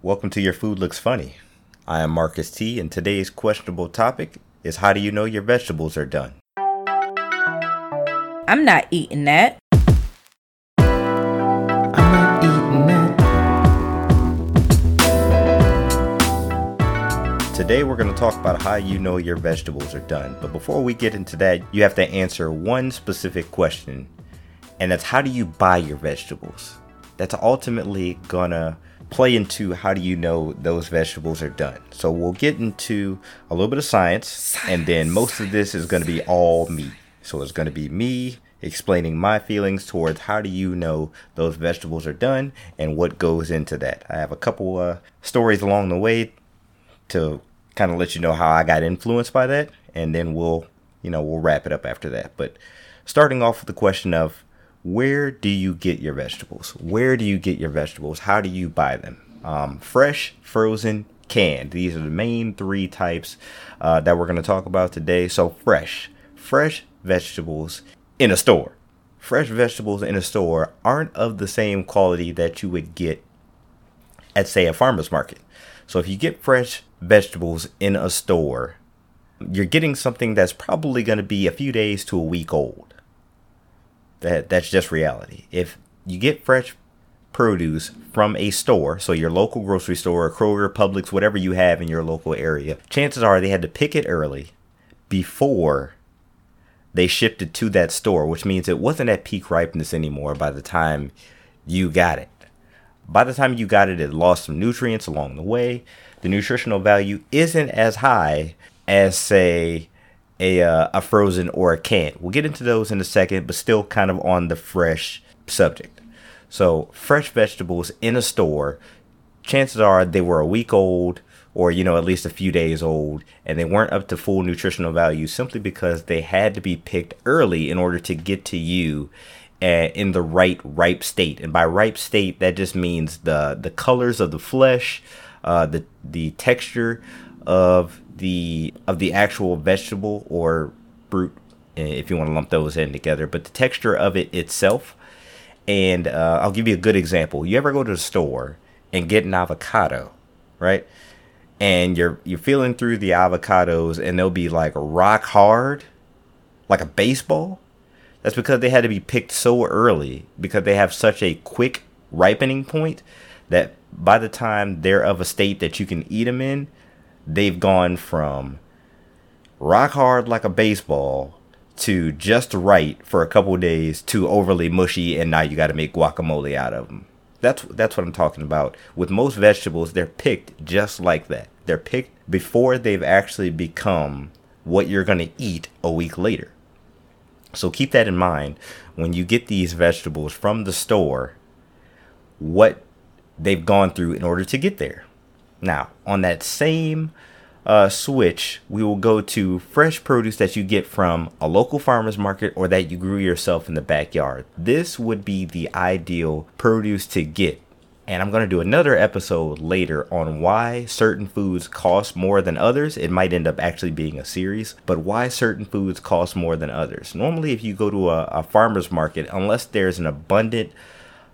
Welcome to Your Food Looks Funny. I am Marcus T, and today's questionable topic is how do you know your vegetables are done? I'm not eating that. I'm not eating that. Today we're going to talk about how you know your vegetables are done. But before we get into that, you have to answer one specific question, and that's how do you buy your vegetables? That's ultimately gonna play into how do you know those vegetables are done. So we'll get into a little bit of science, science and then most science. of this is going to be all me. So it's going to be me explaining my feelings towards how do you know those vegetables are done and what goes into that. I have a couple uh, stories along the way to kind of let you know how I got influenced by that, and then we'll you know we'll wrap it up after that. But starting off with the question of where do you get your vegetables? Where do you get your vegetables? How do you buy them? Um, fresh, frozen, canned. These are the main three types uh, that we're going to talk about today. So, fresh, fresh vegetables in a store. Fresh vegetables in a store aren't of the same quality that you would get at, say, a farmer's market. So, if you get fresh vegetables in a store, you're getting something that's probably going to be a few days to a week old. That that's just reality. If you get fresh produce from a store, so your local grocery store, Kroger, Publix, whatever you have in your local area, chances are they had to pick it early before they shipped it to that store, which means it wasn't at peak ripeness anymore by the time you got it. By the time you got it, it lost some nutrients along the way. The nutritional value isn't as high as, say, a uh, a frozen or a canned. We'll get into those in a second, but still kind of on the fresh subject. So fresh vegetables in a store, chances are they were a week old or you know at least a few days old and they weren't up to full nutritional value simply because they had to be picked early in order to get to you uh, in the right ripe state and by ripe state that just means the the colors of the flesh uh, the the texture of the of the actual vegetable or fruit, eh, if you want to lump those in together, but the texture of it itself. And uh, I'll give you a good example. You ever go to the store and get an avocado, right? And you're you're feeling through the avocados, and they'll be like rock hard, like a baseball. That's because they had to be picked so early because they have such a quick ripening point that by the time they're of a state that you can eat them in, they've gone from rock hard like a baseball to just right for a couple days to overly mushy and now you got to make guacamole out of them. That's that's what I'm talking about. With most vegetables, they're picked just like that. They're picked before they've actually become what you're going to eat a week later. So keep that in mind when you get these vegetables from the store what they've gone through in order to get there. Now, on that same uh, switch, we will go to fresh produce that you get from a local farmer's market or that you grew yourself in the backyard. This would be the ideal produce to get. And I'm going to do another episode later on why certain foods cost more than others. It might end up actually being a series, but why certain foods cost more than others. Normally, if you go to a, a farmer's market, unless there's an abundant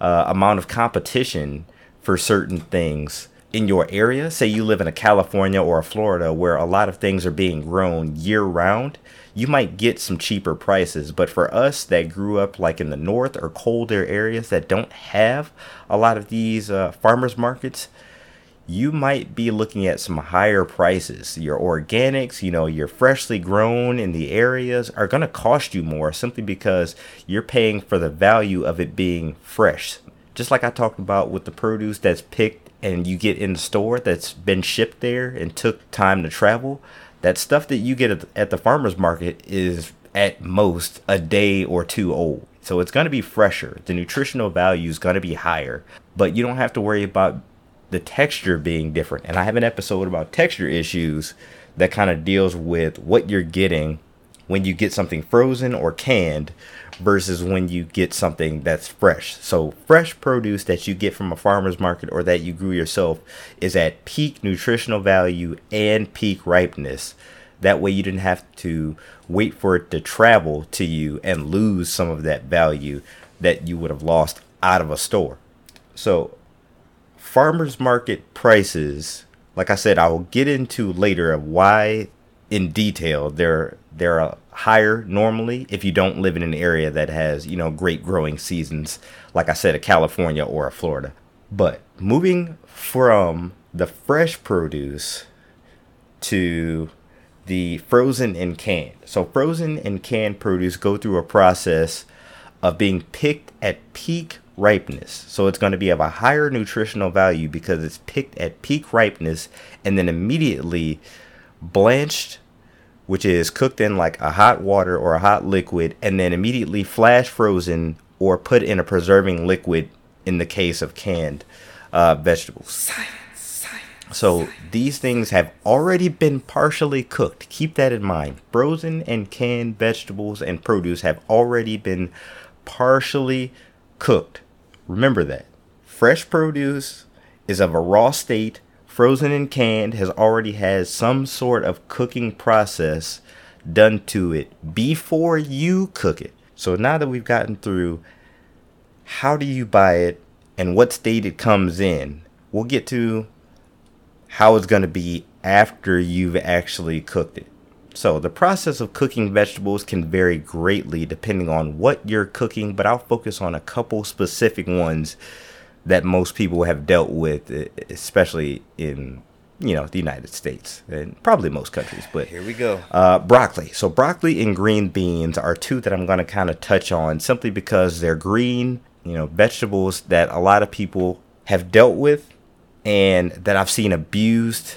uh, amount of competition for certain things, in your area, say you live in a California or a Florida where a lot of things are being grown year round, you might get some cheaper prices. But for us that grew up like in the north or colder areas that don't have a lot of these uh, farmers markets, you might be looking at some higher prices. Your organics, you know, your freshly grown in the areas are going to cost you more simply because you're paying for the value of it being fresh. Just like I talked about with the produce that's picked and you get in the store that's been shipped there and took time to travel, that stuff that you get at the farmer's market is at most a day or two old. So it's going to be fresher. The nutritional value is going to be higher, but you don't have to worry about the texture being different. And I have an episode about texture issues that kind of deals with what you're getting when you get something frozen or canned versus when you get something that's fresh. So, fresh produce that you get from a farmer's market or that you grew yourself is at peak nutritional value and peak ripeness. That way, you didn't have to wait for it to travel to you and lose some of that value that you would have lost out of a store. So, farmers market prices, like I said, I will get into later of why in detail they're they're higher normally if you don't live in an area that has you know great growing seasons like i said a california or a florida but moving from the fresh produce to the frozen and canned so frozen and canned produce go through a process of being picked at peak ripeness. So it's going to be of a higher nutritional value because it's picked at peak ripeness and then immediately blanched, which is cooked in like a hot water or a hot liquid, and then immediately flash frozen or put in a preserving liquid in the case of canned uh, vegetables. So these things have already been partially cooked. Keep that in mind. Frozen and canned vegetables and produce have already been partially cooked. Remember that. Fresh produce is of a raw state, frozen and canned has already had some sort of cooking process done to it before you cook it. So now that we've gotten through how do you buy it and what state it comes in, we'll get to how it's going to be after you've actually cooked it. So, the process of cooking vegetables can vary greatly depending on what you're cooking, but I'll focus on a couple specific ones that most people have dealt with, especially in you know the United States and probably most countries. But here we go. Uh, broccoli. So broccoli and green beans are two that I'm going to kind of touch on simply because they're green, you know, vegetables that a lot of people have dealt with and that I've seen abused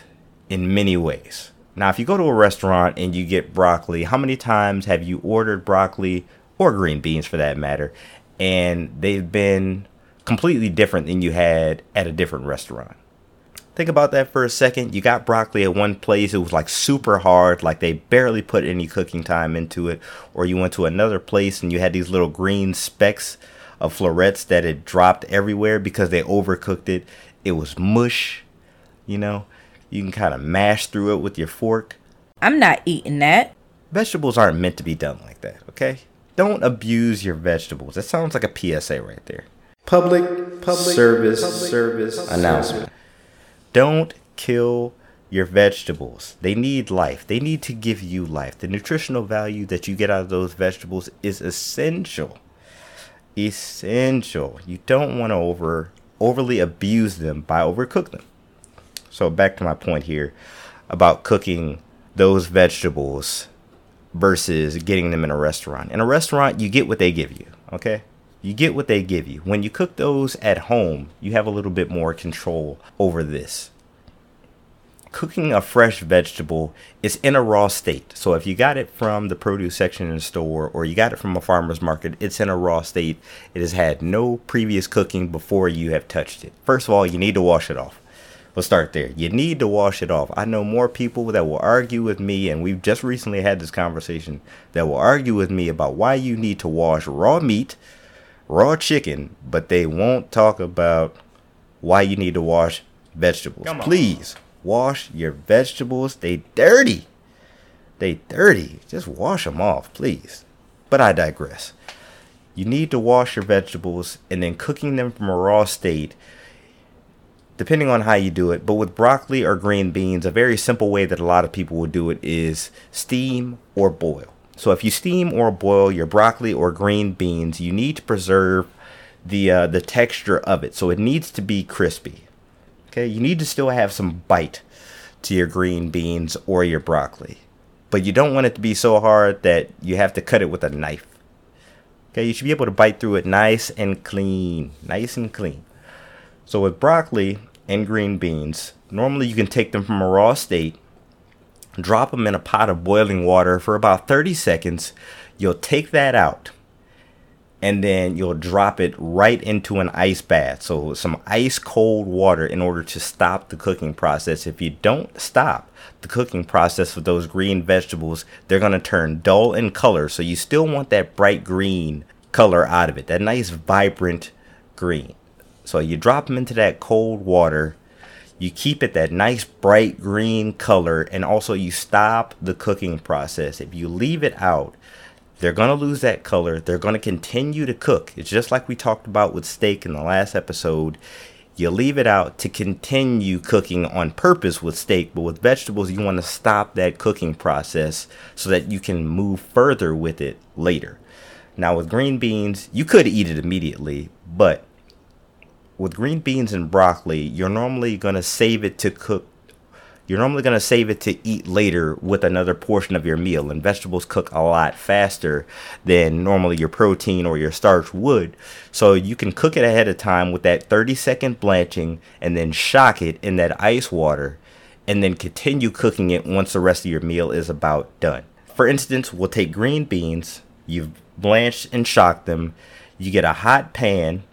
in many ways. Now, if you go to a restaurant and you get broccoli, how many times have you ordered broccoli or green beans for that matter, and they've been completely different than you had at a different restaurant? Think about that for a second. You got broccoli at one place, it was like super hard, like they barely put any cooking time into it. Or you went to another place and you had these little green specks of florets that had dropped everywhere because they overcooked it. It was mush, you know? You can kind of mash through it with your fork. I'm not eating that. Vegetables aren't meant to be done like that, okay? Don't abuse your vegetables. That sounds like a PSA right there. Public, public service, public, service public, announcement. Don't kill your vegetables. They need life. They need to give you life. The nutritional value that you get out of those vegetables is essential. Essential. You don't want to over overly abuse them by overcook them. So back to my point here about cooking those vegetables versus getting them in a restaurant. In a restaurant, you get what they give you, okay? You get what they give you. When you cook those at home, you have a little bit more control over this. Cooking a fresh vegetable is in a raw state. So if you got it from the produce section in the store or you got it from a farmer's market, it's in a raw state. It has had no previous cooking before you have touched it. First of all, you need to wash it off. Let's start there. You need to wash it off. I know more people that will argue with me, and we've just recently had this conversation that will argue with me about why you need to wash raw meat, raw chicken, but they won't talk about why you need to wash vegetables. Please wash your vegetables. They dirty. They dirty. Just wash them off, please. But I digress. You need to wash your vegetables and then cooking them from a raw state depending on how you do it. But with broccoli or green beans, a very simple way that a lot of people would do it is steam or boil. So if you steam or boil your broccoli or green beans, you need to preserve the uh, the texture of it. So it needs to be crispy. Okay, you need to still have some bite to your green beans or your broccoli, but you don't want it to be so hard that you have to cut it with a knife. Okay, you should be able to bite through it nice and clean, nice and clean. So with broccoli and green beans, normally you can take them from a raw state, drop them in a pot of boiling water for about 30 seconds. You'll take that out and then you'll drop it right into an ice bath. So some ice cold water in order to stop the cooking process. If you don't stop the cooking process with those green vegetables, they're going to turn dull in color. So you still want that bright green color out of it, that nice vibrant green. So you drop them into that cold water. You keep it that nice bright green color and also you stop the cooking process. If you leave it out, they're going to lose that color. They're going to continue to cook. It's just like we talked about with steak in the last episode. you leave it out to continue cooking on purpose with steak, but with vegetables, you want to stop that cooking process so that you can move further with it later. Now, with green beans, you could eat it immediately, but with green beans and broccoli, you're normally going to save it to cook you're normally going to save it to eat later with another portion of your meal. And vegetables cook a lot faster than normally your protein or your starch would. So you can cook it ahead of time with that 30 second blanching and then shock it in that ice water and then continue cooking it once the rest of your meal is about done. For instance, we'll take green beans, you've blanched and shocked them, you get a hot pan,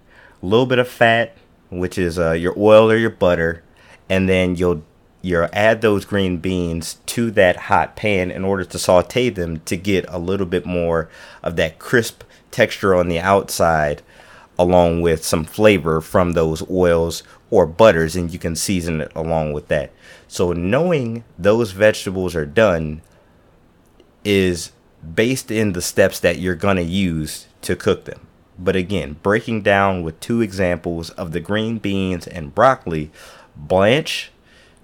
a little bit of fat, which is uh, your oil or your butter, and then you'll you'll add those green beans to that hot pan in order to saute them to get a little bit more of that crisp texture on the outside along with some flavor from those oils or butters and you can season it along with that. So knowing those vegetables are done is based in the steps that you're going to use to cook them but again breaking down with two examples of the green beans and broccoli blanch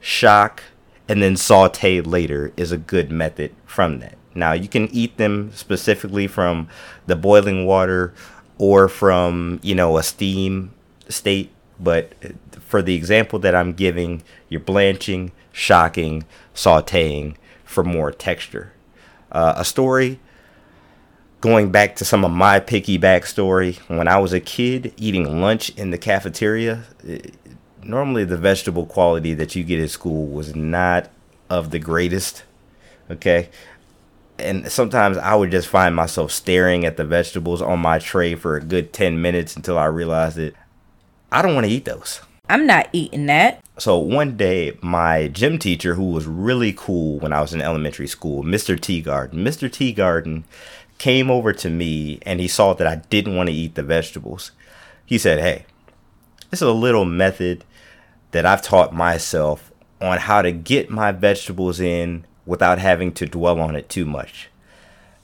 shock, and then saute later is a good method from that. Now, you can eat them specifically from the boiling water or from, you know, a steam state, but for the example that I'm giving, you're blanching, shocking, sauteing for more texture. Uh, a story going back to some of my picky backstory when I was a kid eating lunch in the cafeteria, eh, normally the vegetable quality that you get at school was not of the greatest. Okay. And sometimes I would just find myself staring at the vegetables on my tray for a good 10 minutes until I realized that I don't want to eat those. I'm not eating that. So one day, my gym teacher, who was really cool when I was in elementary school, Mr. Teagarden, Mr. Teagarden came over to me and he saw that I didn't want to eat the vegetables. He said, Hey, this is a little method that I've taught myself on how to get my vegetables in without having to dwell on it too much.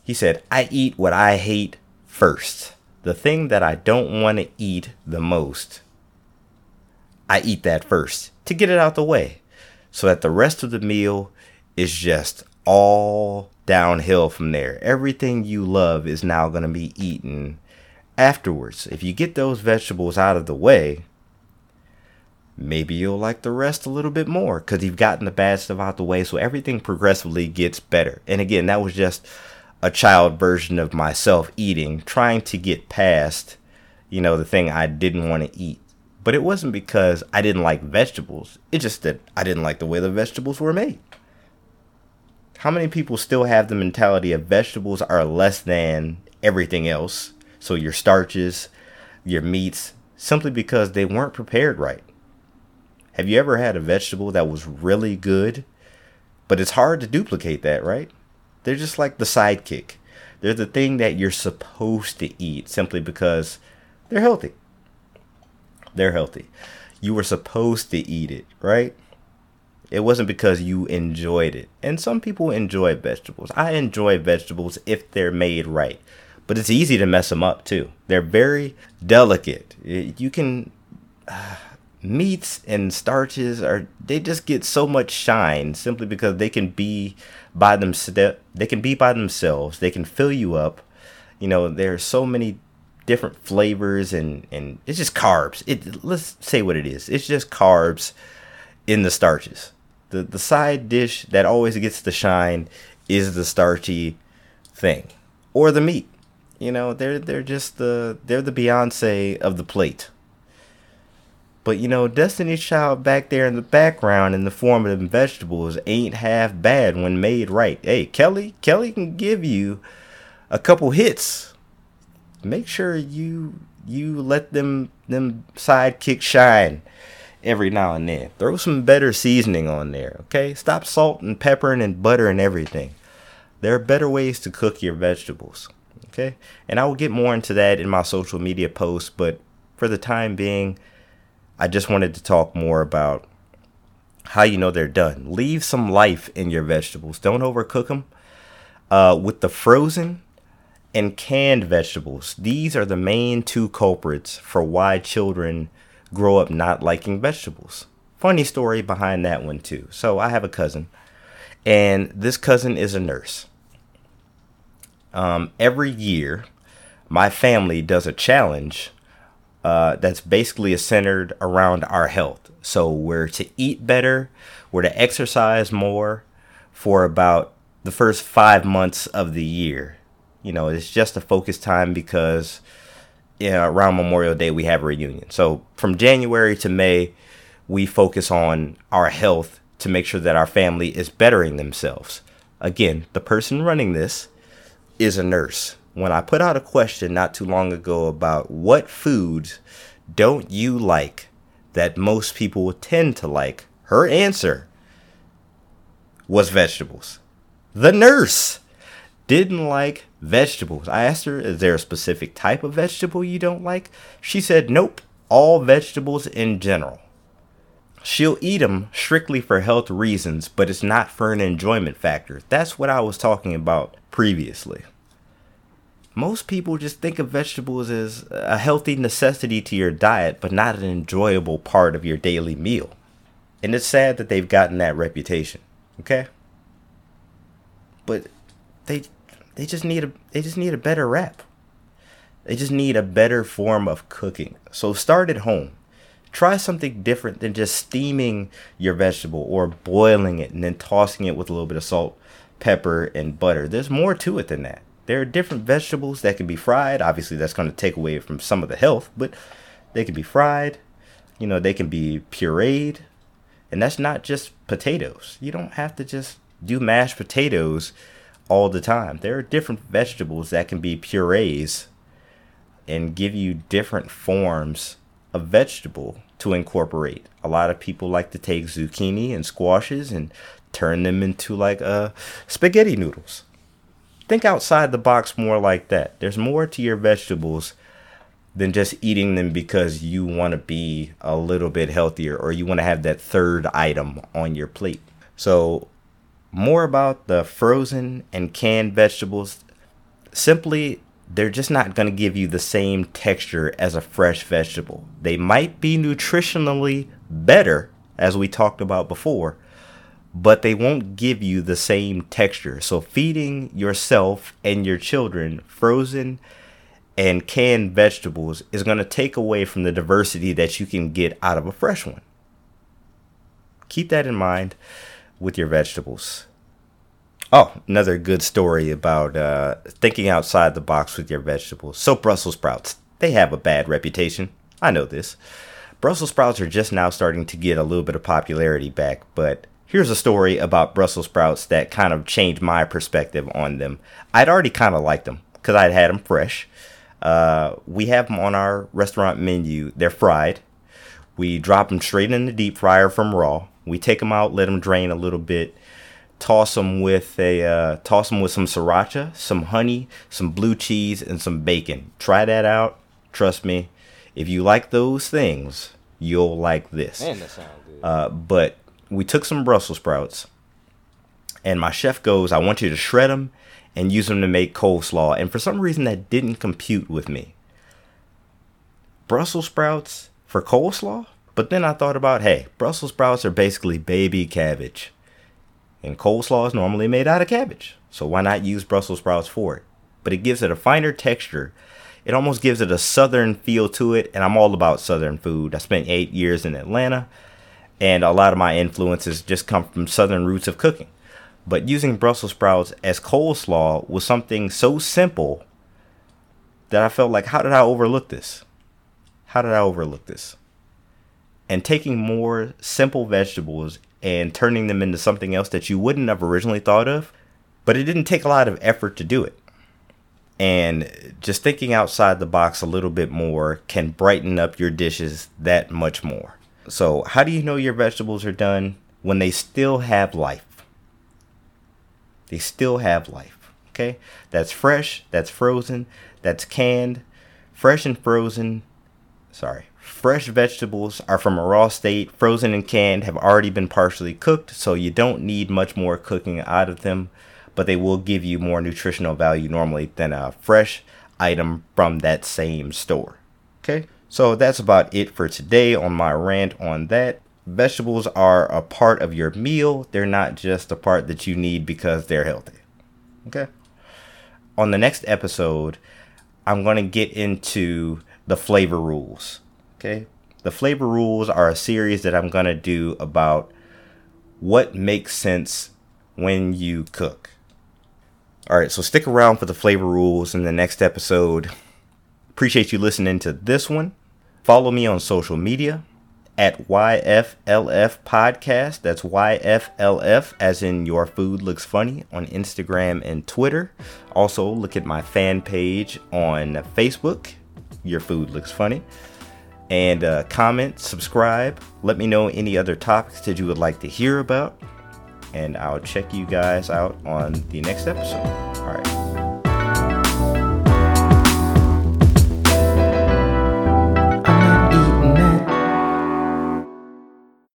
He said, I eat what I hate first. The thing that I don't want to eat the most, I eat that first to get it out the way so that the rest of the meal is just all downhill from there. Everything you love is now going to be eaten afterwards. If you get those vegetables out of the way, maybe you'll like the rest a little bit more because you've gotten the bad stuff out the way. So everything progressively gets better. And again, that was just a child version of myself eating, trying to get past, you know, the thing I didn't want to eat. But it wasn't because I didn't like vegetables. It's just that I didn't like the way the vegetables were made. How many people still have the mentality of vegetables are less than everything else? So your starches, your meats, simply because they weren't prepared right. Have you ever had a vegetable that was really good? But it's hard to duplicate that, right? They're just like the sidekick. They're the thing that you're supposed to eat simply because they're healthy. They're healthy. You were supposed to eat it, right? It wasn't because you enjoyed it. And some people enjoy vegetables. I enjoy vegetables if they're made right. But it's easy to mess them up too. They're very delicate. You can. Uh, meats and starches are they just get so much shine simply because they can be by themselves they can be by themselves they can fill you up you know there are so many different flavors and and it's just carbs it let's say what it is it's just carbs in the starches the the side dish that always gets the shine is the starchy thing or the meat you know they're they're just the they're the beyonce of the plate but you know, Destiny's Child back there in the background in the form of vegetables ain't half bad when made right. Hey, Kelly, Kelly can give you a couple hits. Make sure you you let them them sidekicks shine every now and then. Throw some better seasoning on there, okay? Stop salt and peppering and butter and everything. There are better ways to cook your vegetables, okay? And I will get more into that in my social media posts, but for the time being, I just wanted to talk more about how you know they're done. Leave some life in your vegetables. Don't overcook them. Uh, with the frozen and canned vegetables, these are the main two culprits for why children grow up not liking vegetables. Funny story behind that one, too. So, I have a cousin, and this cousin is a nurse. Um, every year, my family does a challenge uh, that's basically centered around our health. So we're to eat better, we're to exercise more for about the first five months of the year. You know, it's just a focus time because you know, around Memorial Day we have a reunion. So from January to May, we focus on our health to make sure that our family is bettering themselves. Again, the person running this is a nurse. When I put out a question not too long ago about what foods don't you like that most people tend to like, her answer was vegetables. The nurse didn't like vegetables. I asked her, Is there a specific type of vegetable you don't like? She said, Nope, all vegetables in general. She'll eat them strictly for health reasons, but it's not for an enjoyment factor. That's what I was talking about previously. Most people just think of vegetables as a healthy necessity to your diet, but not an enjoyable part of your daily meal. And it's sad that they've gotten that reputation. Okay? But they they just need a they just need a better rap. They just need a better form of cooking. So start at home. Try something different than just steaming your vegetable or boiling it and then tossing it with a little bit of salt, pepper, and butter. There's more to it than that. There are different vegetables that can be fried. Obviously, that's going to take away from some of the health, but they can be fried. You know, they can be pureed. And that's not just potatoes. You don't have to just do mashed potatoes all the time. There are different vegetables that can be purees and give you different forms of vegetable to incorporate. A lot of people like to take zucchini and squashes and turn them into like uh, spaghetti noodles. Think outside the box more like that. There's more to your vegetables than just eating them because you want to be a little bit healthier or you want to have that third item on your plate. So, more about the frozen and canned vegetables. Simply, they're just not going to give you the same texture as a fresh vegetable. They might be nutritionally better, as we talked about before, but they won't give you the same texture. So, feeding yourself and your children frozen and canned vegetables is going to take away from the diversity that you can get out of a fresh one. Keep that in mind with your vegetables. Oh, another good story about uh, thinking outside the box with your vegetables. So, Brussels sprouts, they have a bad reputation. I know this. Brussels sprouts are just now starting to get a little bit of popularity back, but here's a story about Brussels sprouts that kind of changed my perspective on them. I'd already kind of liked them because I'd had them fresh. Uh, we have them on our restaurant menu. They're fried. We drop them straight in the deep fryer from raw. We take them out, let them drain a little bit, toss them with a uh, toss them with some sriracha, some honey, some blue cheese, and some bacon. Try that out. Trust me, if you like those things, you'll like this. Man, that sounds good. Uh, but we took some Brussels sprouts, and my chef goes, "I want you to shred them and use them to make coleslaw." And for some reason, that didn't compute with me. Brussels sprouts for coleslaw? But then I thought about, hey, Brussels sprouts are basically baby cabbage. And coleslaw is normally made out of cabbage. So why not use Brussels sprouts for it? But it gives it a finer texture. It almost gives it a southern feel to it. And I'm all about southern food. I spent eight years in Atlanta. And a lot of my influences just come from southern roots of cooking. But using Brussels sprouts as coleslaw was something so simple that I felt like, how did I overlook this? How did I overlook this? And taking more simple vegetables and turning them into something else that you wouldn't have originally thought of, but it didn't take a lot of effort to do it. And just thinking outside the box a little bit more can brighten up your dishes that much more. So, how do you know your vegetables are done? When they still have life. They still have life. Okay? That's fresh, that's frozen, that's canned. Fresh and frozen, sorry, Fresh vegetables are from a raw state, frozen and canned, have already been partially cooked, so you don't need much more cooking out of them, but they will give you more nutritional value normally than a fresh item from that same store. Okay? So that's about it for today on my rant on that. Vegetables are a part of your meal, they're not just a part that you need because they're healthy. Okay? On the next episode, I'm going to get into the flavor rules. Okay? The flavor rules are a series that I'm going to do about what makes sense when you cook. All right, so stick around for the flavor rules in the next episode. Appreciate you listening to this one. Follow me on social media at YFLF Podcast. That's YFLF, as in Your Food Looks Funny, on Instagram and Twitter. Also, look at my fan page on Facebook, Your Food Looks Funny. And uh, comment, subscribe. Let me know any other topics that you would like to hear about. And I'll check you guys out on the next episode. All right.